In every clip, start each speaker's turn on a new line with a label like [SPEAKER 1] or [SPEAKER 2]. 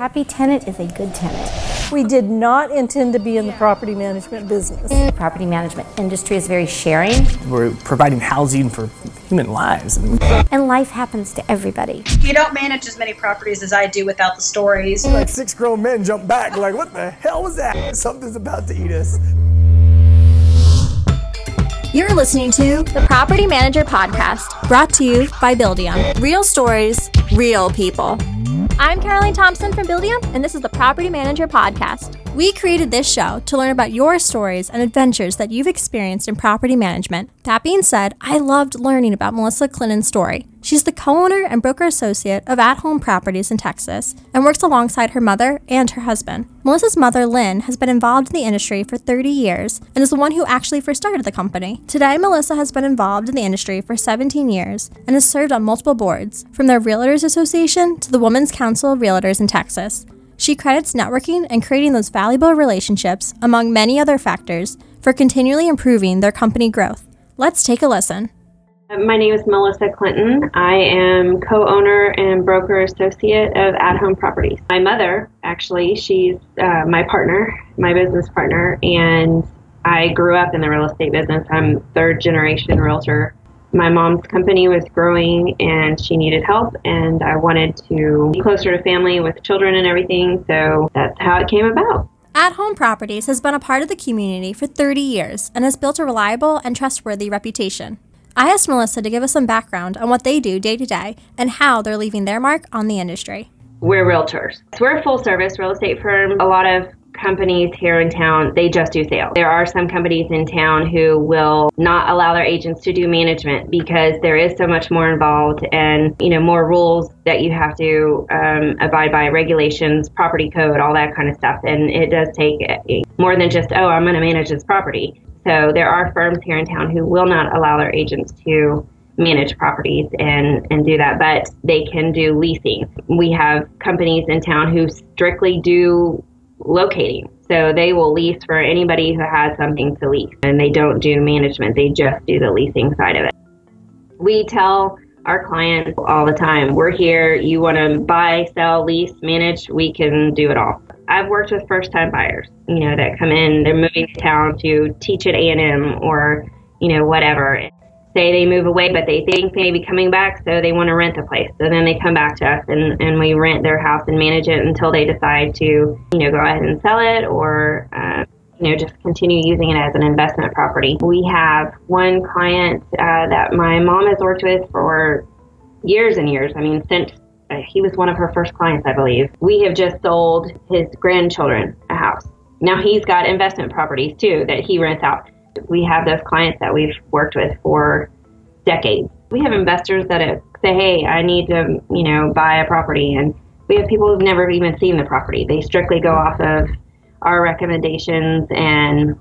[SPEAKER 1] happy tenant is a good tenant.
[SPEAKER 2] We did not intend to be in the property management business.
[SPEAKER 1] The property management industry is very sharing.
[SPEAKER 3] We're providing housing for human lives.
[SPEAKER 1] And life happens to everybody.
[SPEAKER 4] You don't manage as many properties as I do without the stories.
[SPEAKER 3] Like six grown men jump back, like, what the hell was that? Something's about to eat us.
[SPEAKER 5] You're listening to the Property Manager Podcast, brought to you by Buildium. Real stories, real people. I'm Caroline Thompson from Buildium, and this is the Property Manager Podcast. We created this show to learn about your stories and adventures that you've experienced in property management. That being said, I loved learning about Melissa Clinton's story. She's the co owner and broker associate of At Home Properties in Texas and works alongside her mother and her husband. Melissa's mother, Lynn, has been involved in the industry for 30 years and is the one who actually first started the company. Today, Melissa has been involved in the industry for 17 years and has served on multiple boards, from the Realtors Association to the Women's Council of Realtors in Texas. She credits networking and creating those valuable relationships, among many other factors, for continually improving their company growth. Let's take a listen.
[SPEAKER 6] My name is Melissa Clinton. I am co owner and broker associate of At Home Properties. My mother, actually, she's uh, my partner, my business partner, and I grew up in the real estate business. I'm third generation realtor my mom's company was growing and she needed help and I wanted to be closer to family with children and everything. So that's how it came about.
[SPEAKER 5] At Home Properties has been a part of the community for 30 years and has built a reliable and trustworthy reputation. I asked Melissa to give us some background on what they do day to day and how they're leaving their mark on the industry.
[SPEAKER 6] We're realtors. So we're a full service real estate firm. A lot of companies here in town, they just do sales. There are some companies in town who will not allow their agents to do management because there is so much more involved and, you know, more rules that you have to um, abide by, regulations, property code, all that kind of stuff. And it does take more than just, oh, I'm going to manage this property. So there are firms here in town who will not allow their agents to manage properties and, and do that, but they can do leasing. We have companies in town who strictly do locating. So they will lease for anybody who has something to lease and they don't do management, they just do the leasing side of it. We tell our clients all the time, we're here, you want to buy, sell, lease, manage, we can do it all. I've worked with first time buyers, you know, that come in, they're moving to town to teach at A&M or, you know, whatever say they move away, but they think they may be coming back, so they want to rent the place. So then they come back to us and, and we rent their house and manage it until they decide to, you know, go ahead and sell it or, uh, you know, just continue using it as an investment property. We have one client uh, that my mom has worked with for years and years. I mean, since uh, he was one of her first clients, I believe. We have just sold his grandchildren a house. Now he's got investment properties too that he rents out we have those clients that we've worked with for decades. We have investors that say, "Hey, I need to, you know, buy a property," and we have people who've never even seen the property. They strictly go off of our recommendations and,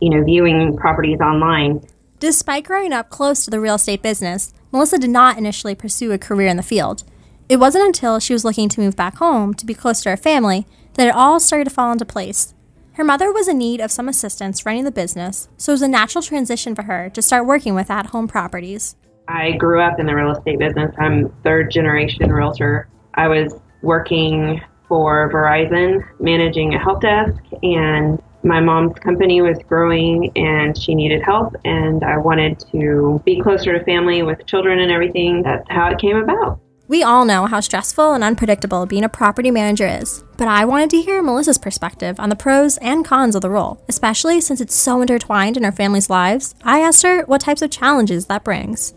[SPEAKER 6] you know, viewing properties online.
[SPEAKER 5] Despite growing up close to the real estate business, Melissa did not initially pursue a career in the field. It wasn't until she was looking to move back home to be close to her family that it all started to fall into place. Her mother was in need of some assistance running the business, so it was a natural transition for her to start working with at home properties.
[SPEAKER 6] I grew up in the real estate business. I'm third generation realtor. I was working for Verizon, managing a help desk, and my mom's company was growing and she needed help, and I wanted to be closer to family with children and everything. That's how it came about.
[SPEAKER 5] We all know how stressful and unpredictable being a property manager is, but I wanted to hear Melissa's perspective on the pros and cons of the role, especially since it's so intertwined in our family's lives. I asked her what types of challenges that brings.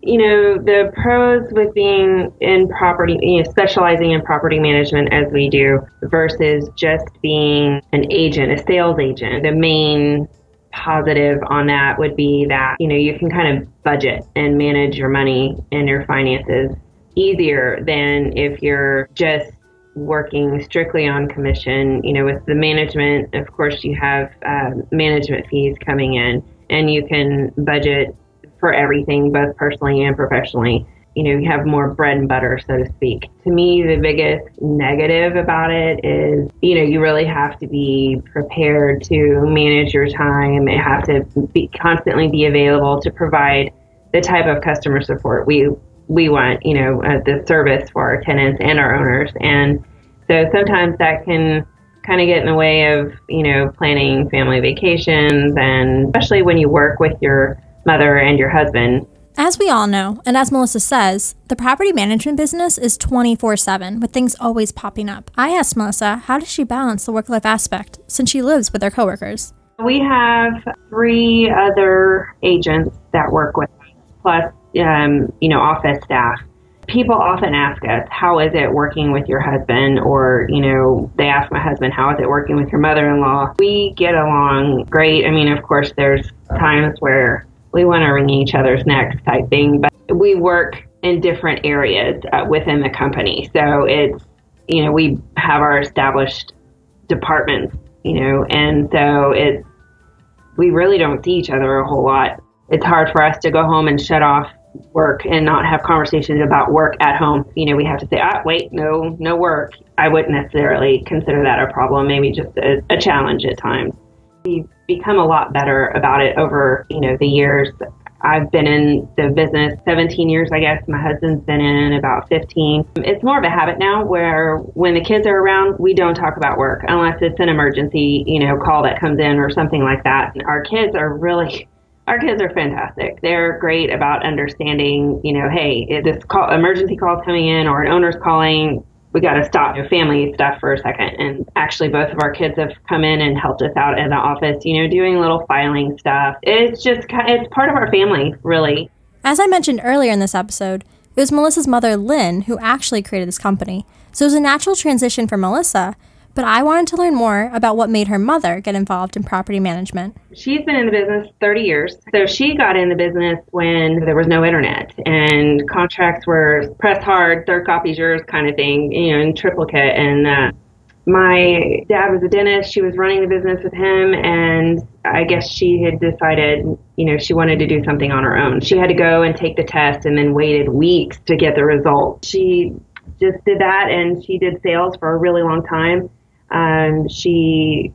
[SPEAKER 6] You know, the pros with being in property, you know, specializing in property management as we do versus just being an agent, a sales agent. The main positive on that would be that, you know, you can kind of budget and manage your money and your finances easier than if you're just working strictly on commission. You know, with the management, of course, you have uh, management fees coming in, and you can budget for everything, both personally and professionally. You know, you have more bread and butter, so to speak. To me, the biggest negative about it is, you know, you really have to be prepared to manage your time. You have to be constantly be available to provide the type of customer support we we want, you know, uh, the service for our tenants and our owners. And So sometimes that can kind of get in the way of, you know, planning family vacations and especially when you work with your mother and your husband.
[SPEAKER 5] As we all know, and as Melissa says, the property management business is 24 7 with things always popping up. I asked Melissa, how does she balance the work life aspect since she lives with her coworkers?
[SPEAKER 6] We have three other agents that work with us, plus, um, you know, office staff. People often ask us, how is it working with your husband? Or, you know, they ask my husband, how is it working with your mother in law? We get along great. I mean, of course, there's times where we want to wring each other's necks type thing, but we work in different areas uh, within the company. So it's, you know, we have our established departments, you know, and so it's, we really don't see each other a whole lot. It's hard for us to go home and shut off work and not have conversations about work at home. You know, we have to say, ah, wait, no, no work. I wouldn't necessarily consider that a problem, maybe just a, a challenge at times. We've become a lot better about it over, you know, the years. I've been in the business 17 years, I guess. My husband's been in about 15. It's more of a habit now where when the kids are around, we don't talk about work unless it's an emergency, you know, call that comes in or something like that. Our kids are really our kids are fantastic. They're great about understanding, you know, hey, this call, emergency call is coming in or an owner's calling, we got to stop your family stuff for a second. And actually, both of our kids have come in and helped us out in the office, you know, doing little filing stuff. It's just, it's part of our family, really.
[SPEAKER 5] As I mentioned earlier in this episode, it was Melissa's mother, Lynn, who actually created this company. So it was a natural transition for Melissa but I wanted to learn more about what made her mother get involved in property management.
[SPEAKER 6] She's been in the business 30 years. So she got in the business when there was no internet and contracts were press hard, third copy's yours kind of thing, you know, in triplicate. And uh, my dad was a dentist. She was running the business with him. And I guess she had decided, you know, she wanted to do something on her own. She had to go and take the test and then waited weeks to get the result. She just did that and she did sales for a really long time um, she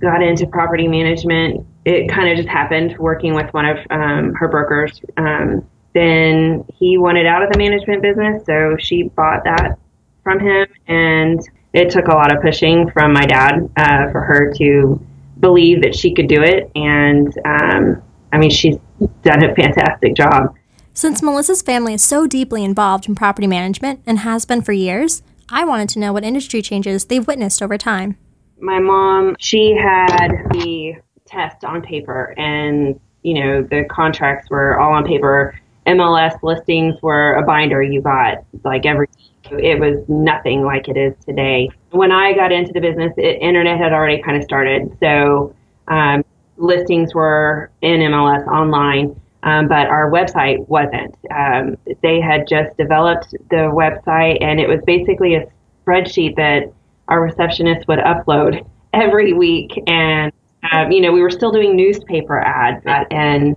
[SPEAKER 6] got into property management. It kind of just happened working with one of um, her brokers. Um, then he wanted out of the management business, so she bought that from him. And it took a lot of pushing from my dad uh, for her to believe that she could do it. And um, I mean, she's done a fantastic job.
[SPEAKER 5] Since Melissa's family is so deeply involved in property management and has been for years, I wanted to know what industry changes they've witnessed over time.
[SPEAKER 6] My mom, she had the test on paper, and you know the contracts were all on paper. MLS listings were a binder you got like every it was nothing like it is today. When I got into the business, it, internet had already kind of started. So um, listings were in MLS online, um, but our website wasn't. Um, they had just developed the website, and it was basically a spreadsheet that our receptionist would upload every week. And, um, you know, we were still doing newspaper ads. And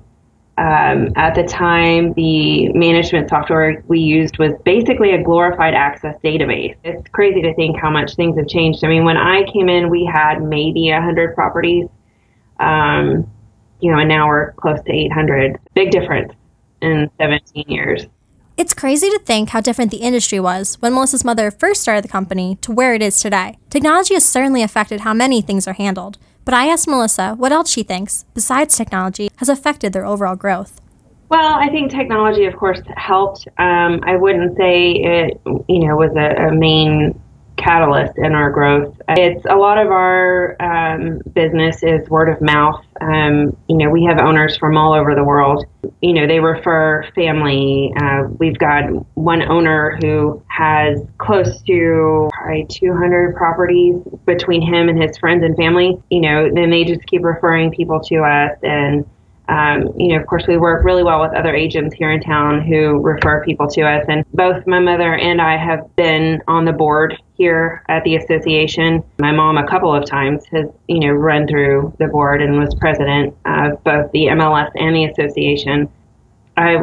[SPEAKER 6] um, at the time, the management software we used was basically a glorified access database. It's crazy to think how much things have changed. I mean, when I came in, we had maybe 100 properties. Um, you know, and now we're close to 800. Big difference in 17 years.
[SPEAKER 5] It's crazy to think how different the industry was when Melissa's mother first started the company to where it is today. Technology has certainly affected how many things are handled, but I asked Melissa what else she thinks, besides technology, has affected their overall growth.
[SPEAKER 6] Well, I think technology, of course, helped. Um, I wouldn't say it, you know, was a, a main catalyst in our growth. It's a lot of our um, business is word of mouth. Um, you know, we have owners from all over the world. You know, they refer family. Uh, we've got one owner who has close to probably 200 properties between him and his friends and family. You know, then they just keep referring people to us and um, you know, of course, we work really well with other agents here in town who refer people to us. And both my mother and I have been on the board here at the association. My mom, a couple of times, has, you know, run through the board and was president of both the MLS and the association. I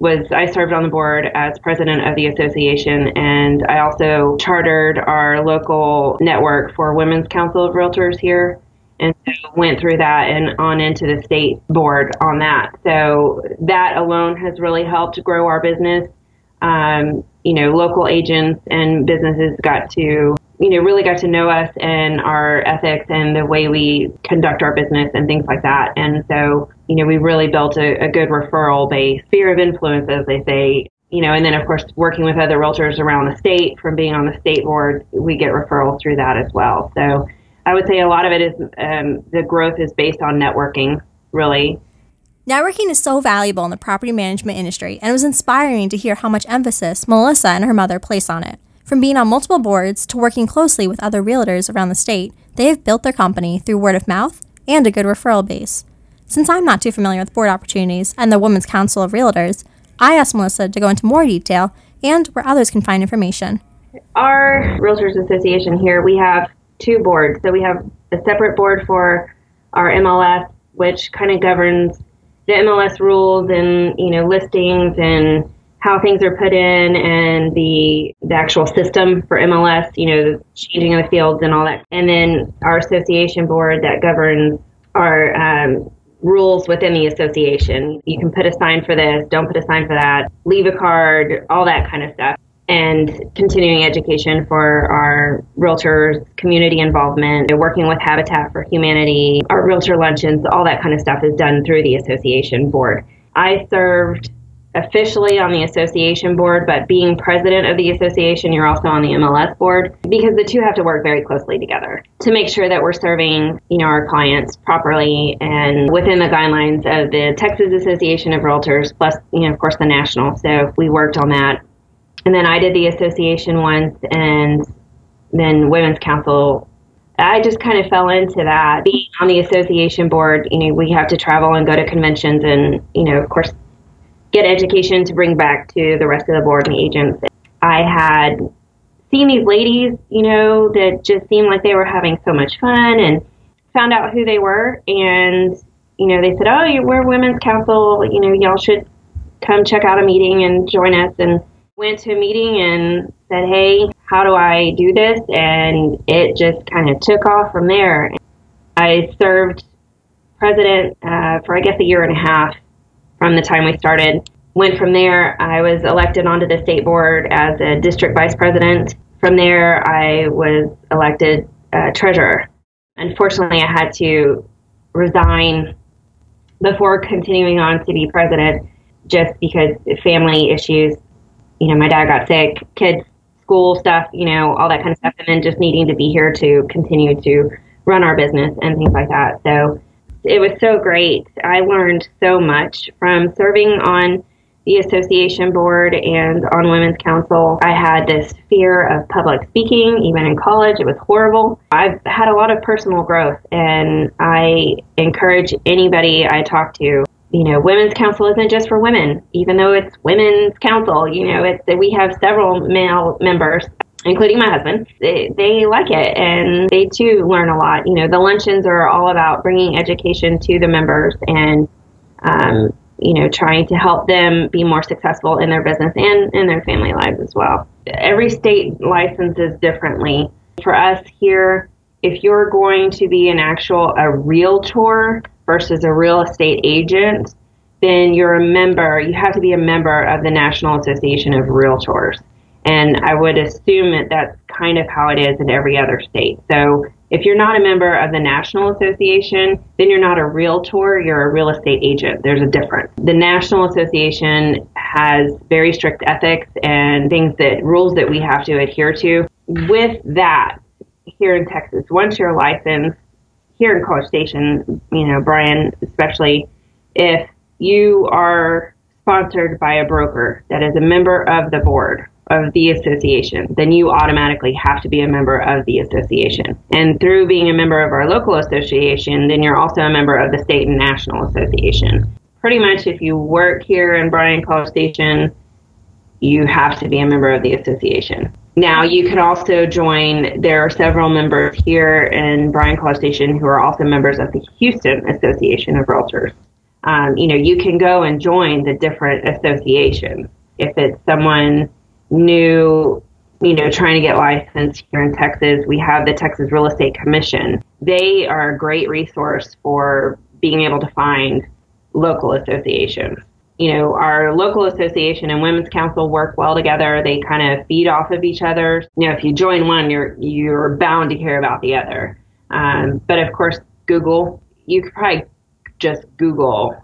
[SPEAKER 6] was I served on the board as president of the association, and I also chartered our local network for Women's Council of Realtors here and so went through that and on into the state board on that. So that alone has really helped grow our business. Um, you know, local agents and businesses got to you know, really got to know us and our ethics and the way we conduct our business and things like that. And so, you know, we really built a, a good referral base, sphere of influence, as they say. You know, and then of course, working with other realtors around the state from being on the state board, we get referrals through that as well. So I would say a lot of it is um, the growth is based on networking, really.
[SPEAKER 5] Networking is so valuable in the property management industry, and it was inspiring to hear how much emphasis Melissa and her mother place on it. From being on multiple boards to working closely with other realtors around the state, they have built their company through word of mouth and a good referral base. Since I'm not too familiar with board opportunities and the Women's Council of Realtors, I asked Melissa to go into more detail and where others can find information.
[SPEAKER 6] Our Realtors Association here, we have two boards. So we have a separate board for our MLS, which kind of governs the MLS rules and you know listings and how things are put in and the the actual system for MLS, you know, the changing of the fields and all that. And then our association board that governs our um, rules within the association. You can put a sign for this, don't put a sign for that, leave a card, all that kind of stuff. And continuing education for our realtors, community involvement, working with Habitat for Humanity, our realtor luncheons, all that kind of stuff is done through the association board. I served officially on the association board, but being president of the association, you're also on the MLS board because the two have to work very closely together to make sure that we're serving, you know, our clients properly and within the guidelines of the Texas Association of Realtors, plus, you know, of course, the national. So we worked on that. And then I did the association once and then Women's Council I just kind of fell into that. Being on the association board, you know, we have to travel and go to conventions and, you know, of course, get education to bring back to the rest of the board and the agents. I had seen these ladies, you know, that just seemed like they were having so much fun and found out who they were. And, you know, they said, oh, we're Women's Council, you know, y'all should come check out a meeting and join us. And went to a meeting and said, hey, how do I do this? And it just kind of took off from there. I served president uh, for, I guess, a year and a half from the time we started. Went from there, I was elected onto the state board as a district vice president. From there, I was elected uh, treasurer. Unfortunately, I had to resign before continuing on to be president just because family issues. You know, my dad got sick, kids, school stuff, you know, all that kind of stuff, and then just needing to be here to continue to run our business and things like that. So it was so great. I learned so much from serving on the association board and on women's council. I had this fear of public speaking, even in college. It was horrible. I've had a lot of personal growth, and I encourage anybody I talk to. You know, women's council isn't just for women, even though it's women's council. You know, it's we have several male members including my husband, they, they like it and they too learn a lot. You know, the luncheons are all about bringing education to the members and, um, you know, trying to help them be more successful in their business and in their family lives as well. Every state licenses differently. For us here, if you're going to be an actual a realtor versus a real estate agent, then you're a member. You have to be a member of the National Association of Realtors. And I would assume that that's kind of how it is in every other state. So if you're not a member of the National Association, then you're not a realtor, you're a real estate agent. There's a difference. The National Association has very strict ethics and things that rules that we have to adhere to. With that, here in Texas, once you're licensed, here in College Station, you know, Bryan, especially, if you are sponsored by a broker that is a member of the board of the association, then you automatically have to be a member of the association. And through being a member of our local association, then you're also a member of the state and national association. Pretty much, if you work here in Bryan College Station, you have to be a member of the association. Now, you can also join, there are several members here in Bryan College Station who are also members of the Houston Association of Realtors. Um, you know, you can go and join the different associations. If it's someone new, you know, trying to get licensed here in Texas, we have the Texas Real Estate Commission. They are a great resource for being able to find local associations. You know, our local association and women's council work well together. They kind of feed off of each other. You know, if you join one, you're you're bound to hear about the other. Um, but of course, Google, you could probably just Google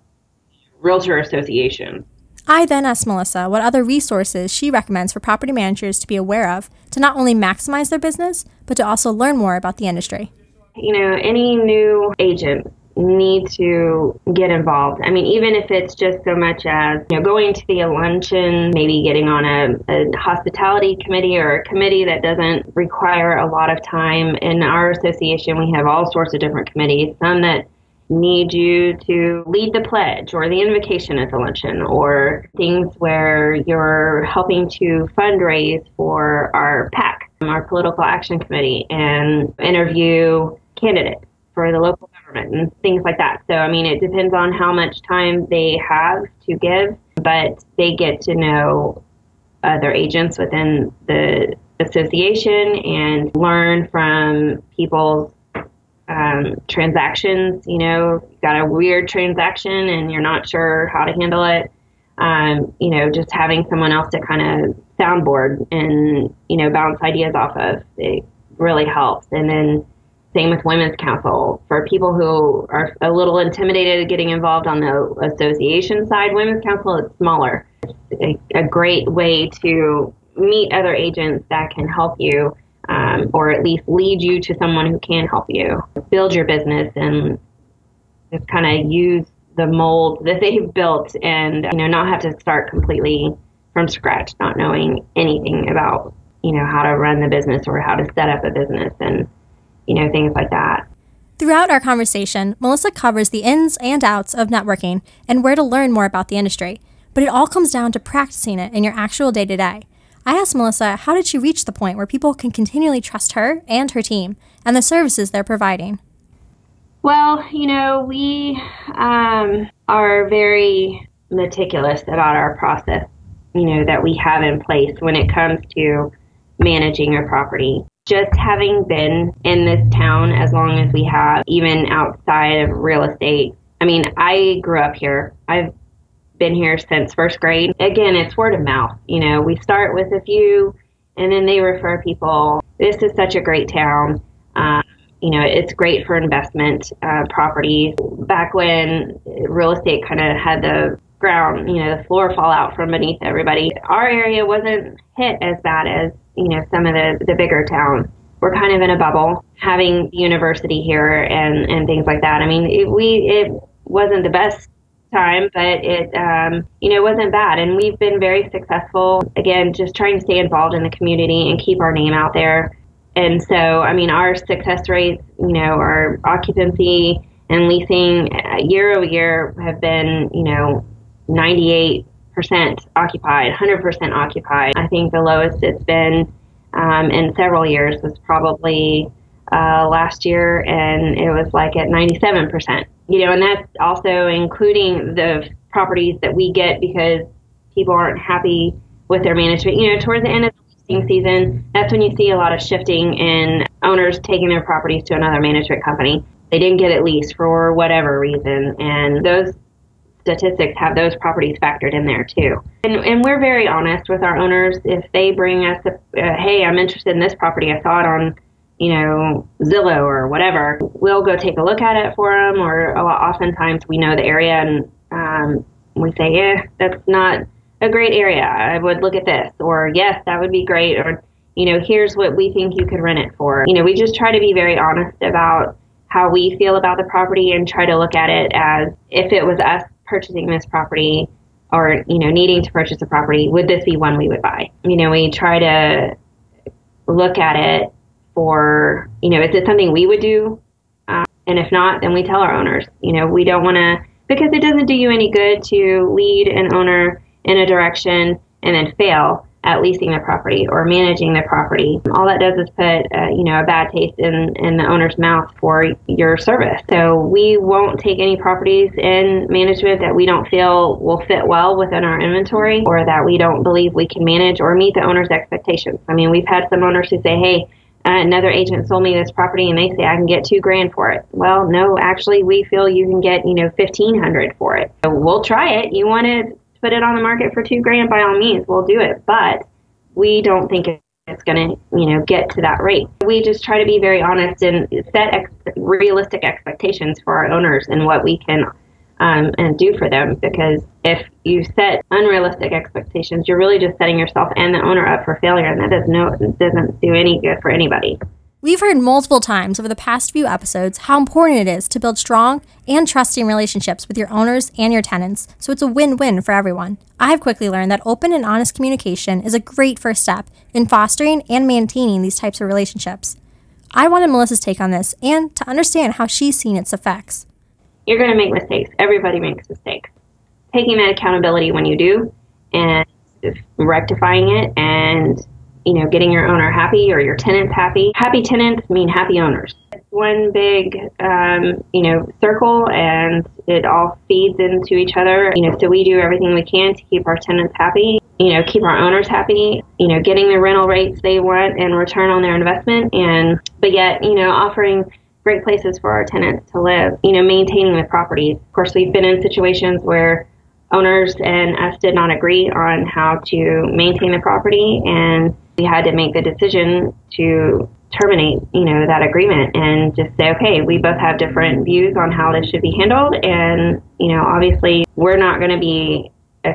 [SPEAKER 6] realtor association.
[SPEAKER 5] I then asked Melissa what other resources she recommends for property managers to be aware of to not only maximize their business, but to also learn more about the industry.
[SPEAKER 6] You know, any new agent need to get involved. I mean, even if it's just so much as you know going to the luncheon, maybe getting on a, a, hospitality committee or a committee that doesn't require a lot of time. In our association, we have all sorts of different committees. Some that need you to lead the pledge or the invocation at the luncheon or things where you're helping to fundraise for our PAC, our political action committee, and interview candidates for the local and things like that. So, I mean, it depends on how much time they have to give, but they get to know other agents within the association and learn from people's um, transactions. You know, you got a weird transaction and you're not sure how to handle it. Um, you know, just having someone else to kind of soundboard and you know bounce ideas off of it really helps. And then same with women's council for people who are a little intimidated getting involved on the association side. Women's council is smaller. It's a, a great way to meet other agents that can help you um, or at least lead you to someone who can help you build your business and just kind of use the mold that they've built and you know not have to start completely from scratch not knowing anything about you know how to run the business or how to set up a business and you know things like that
[SPEAKER 5] Throughout our conversation, Melissa covers the ins and outs of networking and where to learn more about the industry, but it all comes down to practicing it in your actual day to day. I asked Melissa how did she reach the point where people can continually trust her and her team and the services they're providing.
[SPEAKER 6] Well, you know, we um, are very meticulous about our process, you know, that we have in place when it comes to managing a property. Just having been in this town as long as we have, even outside of real estate. I mean, I grew up here. I've been here since first grade. Again, it's word of mouth. You know, we start with a few and then they refer people. This is such a great town. Um, you know, it's great for investment uh, properties. Back when real estate kind of had the ground, you know, the floor fall out from beneath everybody, our area wasn't hit as bad as, you know, some of the, the bigger towns. We're kind of in a bubble having university here and, and things like that. I mean, it, we, it wasn't the best time, but it, um, you know, wasn't bad. And we've been very successful, again, just trying to stay involved in the community and keep our name out there. And so, I mean, our success rates, you know, our occupancy and leasing uh, year over year have been, you know, 98% occupied, 100% occupied. I think the lowest it's been um, in several years was probably uh, last year, and it was like at 97% you know, and that's also including the properties that we get because people aren't happy with their management. You know, towards the end of the leasing season, that's when you see a lot of shifting and owners taking their properties to another management company. They didn't get it leased for whatever reason, and those statistics have those properties factored in there too. And, and we're very honest with our owners. If they bring us, a, uh, hey, I'm interested in this property, I saw it on you know, Zillow or whatever, we'll go take a look at it for them. Or oftentimes we know the area and um, we say, yeah, that's not a great area. I would look at this. Or yes, that would be great. Or, you know, here's what we think you could rent it for. You know, we just try to be very honest about how we feel about the property and try to look at it as if it was us purchasing this property or, you know, needing to purchase a property, would this be one we would buy? You know, we try to look at it for, you know, is it something we would do? Uh, and if not, then we tell our owners, you know, we don't want to, because it doesn't do you any good to lead an owner in a direction and then fail at leasing the property or managing the property. All that does is put, uh, you know, a bad taste in, in the owner's mouth for your service. So we won't take any properties in management that we don't feel will fit well within our inventory or that we don't believe we can manage or meet the owner's expectations. I mean, we've had some owners who say, hey, uh, another agent sold me this property and they say I can get two grand for it. Well, no, actually, we feel you can get you know fifteen hundred for it. So we'll try it. You want to put it on the market for two grand, by all means, we'll do it. But we don't think it's going to, you know, get to that rate. We just try to be very honest and set ex- realistic expectations for our owners and what we can um, and do for them. Because if you set unrealistic expectations, you're really just setting yourself and the owner up for failure, and that does no doesn't do any good for anybody.
[SPEAKER 5] We've heard multiple times over the past few episodes how important it is to build strong and trusting relationships with your owners and your tenants, so it's a win win for everyone. I've quickly learned that open and honest communication is a great first step in fostering and maintaining these types of relationships. I wanted Melissa's take on this and to understand how she's seen its effects.
[SPEAKER 6] You're going to make mistakes. Everybody makes mistakes. Taking that accountability when you do and rectifying it and you know, getting your owner happy or your tenants happy. Happy tenants mean happy owners. It's one big, um, you know, circle and it all feeds into each other. You know, so we do everything we can to keep our tenants happy, you know, keep our owners happy, you know, getting the rental rates they want and return on their investment and, but yet, you know, offering great places for our tenants to live, you know, maintaining the properties. Of course, we've been in situations where owners and us did not agree on how to maintain the property and we had to make the decision to terminate, you know, that agreement and just say, okay, we both have different views on how this should be handled. And, you know, obviously we're not going to be a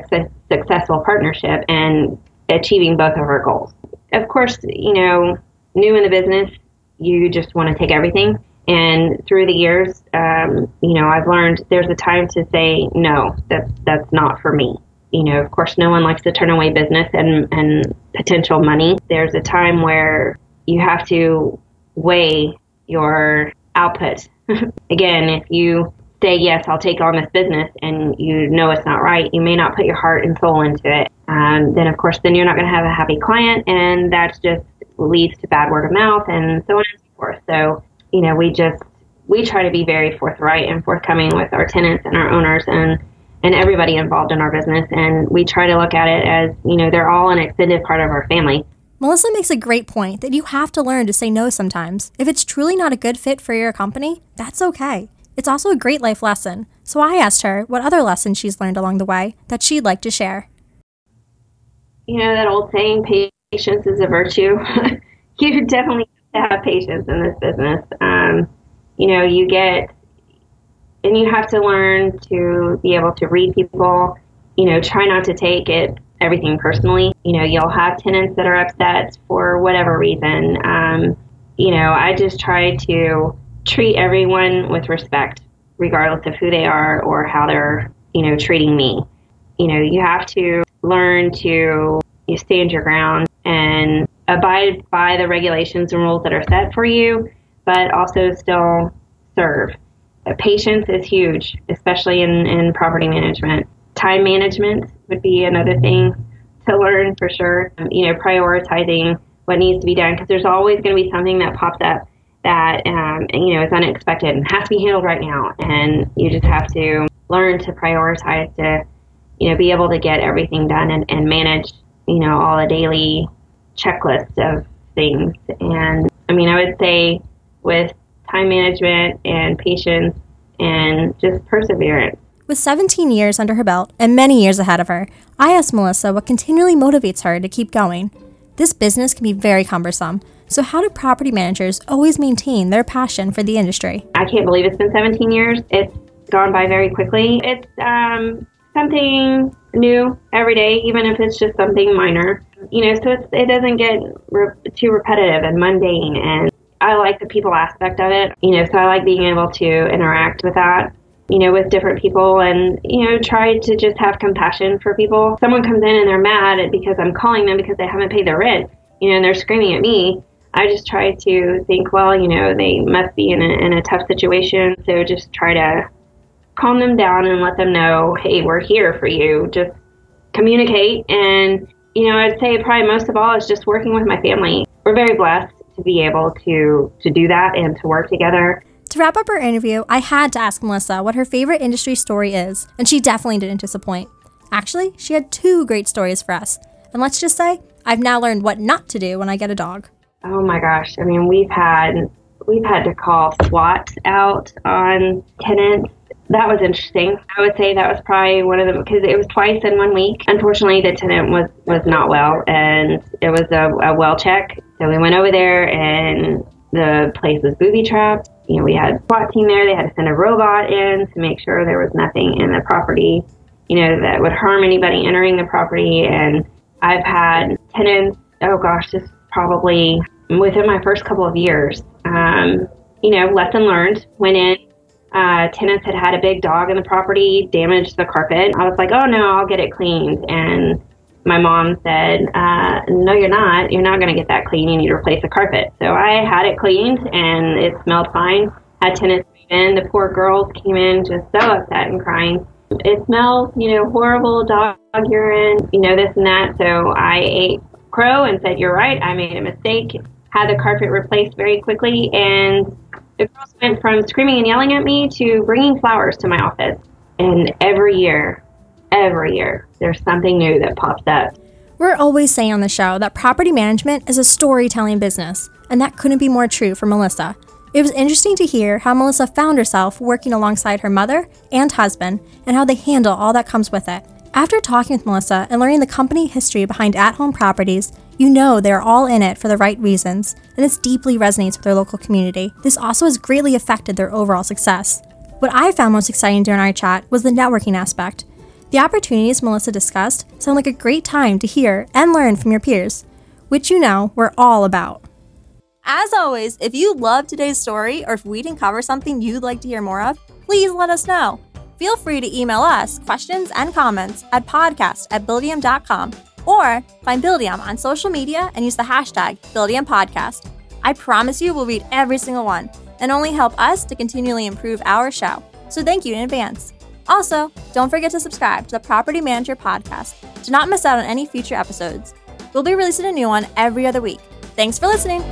[SPEAKER 6] successful partnership and achieving both of our goals. Of course, you know, new in the business, you just want to take everything. And through the years, um, you know, I've learned there's a time to say, no, that's, that's not for me you know, of course, no one likes to turn away business and, and potential money. There's a time where you have to weigh your output. Again, if you say, yes, I'll take on this business and you know it's not right, you may not put your heart and soul into it. Um, then, of course, then you're not going to have a happy client, and that just leads to bad word of mouth and so on and so forth. So, you know, we just, we try to be very forthright and forthcoming with our tenants and our owners and and everybody involved in our business. And we try to look at it as, you know, they're all an extended part of our family.
[SPEAKER 5] Melissa makes a great point that you have to learn to say no sometimes. If it's truly not a good fit for your company, that's okay. It's also a great life lesson. So I asked her what other lessons she's learned along the way that she'd like to share.
[SPEAKER 6] You know, that old saying, patience is a virtue. you definitely have to have patience in this business. Um, you know, you get and you have to learn to be able to read people. You know, try not to take it everything personally. You know, you'll have tenants that are upset for whatever reason. Um, you know, I just try to treat everyone with respect, regardless of who they are or how they're, you know, treating me. You know, you have to learn to you stand your ground and abide by the regulations and rules that are set for you, but also still serve patience is huge, especially in, in property management. Time management would be another thing to learn for sure. Um, you know, prioritizing what needs to be done because there's always going to be something that pops up that um, you know is unexpected and has to be handled right now, and you just have to learn to prioritize to you know be able to get everything done and, and manage you know all the daily checklists of things. And I mean, I would say with time management and patience and just perseverance.
[SPEAKER 5] With 17 years under her belt and many years ahead of her, I asked Melissa what continually motivates her to keep going. This business can be very cumbersome, so how do property managers always maintain their passion for the industry?
[SPEAKER 6] I can't believe it's been 17 years. It's gone by very quickly. It's um, something new every day, even if it's just something minor. You know, so it doesn't get re- too repetitive and mundane and I like the people aspect of it, you know, so I like being able to interact with that, you know, with different people and, you know, try to just have compassion for people. Someone comes in and they're mad because I'm calling them because they haven't paid their rent, you know, and they're screaming at me. I just try to think, well, you know, they must be in a, in a tough situation. So just try to calm them down and let them know, hey, we're here for you. Just communicate. And, you know, I'd say probably most of all is just working with my family. We're very blessed to be able to to do that and to work together.
[SPEAKER 5] To wrap up our interview, I had to ask Melissa what her favorite industry story is, and she definitely didn't disappoint. Actually, she had two great stories for us. And let's just say, I've now learned what not to do when I get a dog.
[SPEAKER 6] Oh my gosh. I mean, we've had we've had to call SWAT out on tenants. that was interesting. I would say that was probably one of them because it was twice in one week. Unfortunately, the tenant was was not well, and it was a, a well check. So we went over there, and the place was booby trapped. You know, we had a SWAT team there. They had to send a robot in to make sure there was nothing in the property, you know, that would harm anybody entering the property. And I've had tenants. Oh gosh, this is probably within my first couple of years. Um, you know, lesson learned. Went in, uh, tenants had had a big dog in the property, damaged the carpet. I was like, oh no, I'll get it cleaned. And my mom said, uh, no, you're not. You're not going to get that clean. You need to replace the carpet. So I had it cleaned and it smelled fine. Had tenants in. The poor girls came in just so upset and crying. It smells, you know, horrible dog urine, you know, this and that. So I ate crow and said, you're right. I made a mistake. Had the carpet replaced very quickly and the girls went from screaming and yelling at me to bringing flowers to my office. And every year, every year, there's something new that pops up.
[SPEAKER 5] We're always saying on the show that property management is a storytelling business, and that couldn't be more true for Melissa. It was interesting to hear how Melissa found herself working alongside her mother and husband and how they handle all that comes with it. After talking with Melissa and learning the company history behind at home properties, you know they're all in it for the right reasons, and this deeply resonates with their local community. This also has greatly affected their overall success. What I found most exciting during our chat was the networking aspect. The opportunities Melissa discussed sound like a great time to hear and learn from your peers, which you know we're all about. As always, if you love today's story or if we didn't cover something you'd like to hear more of, please let us know. Feel free to email us questions and comments at podcast at buildium.com or find Buildium on social media and use the hashtag BuildiumPodcast. I promise you we'll read every single one and only help us to continually improve our show. So thank you in advance. Also, don't forget to subscribe to the Property Manager Podcast to not miss out on any future episodes. We'll be releasing a new one every other week. Thanks for listening.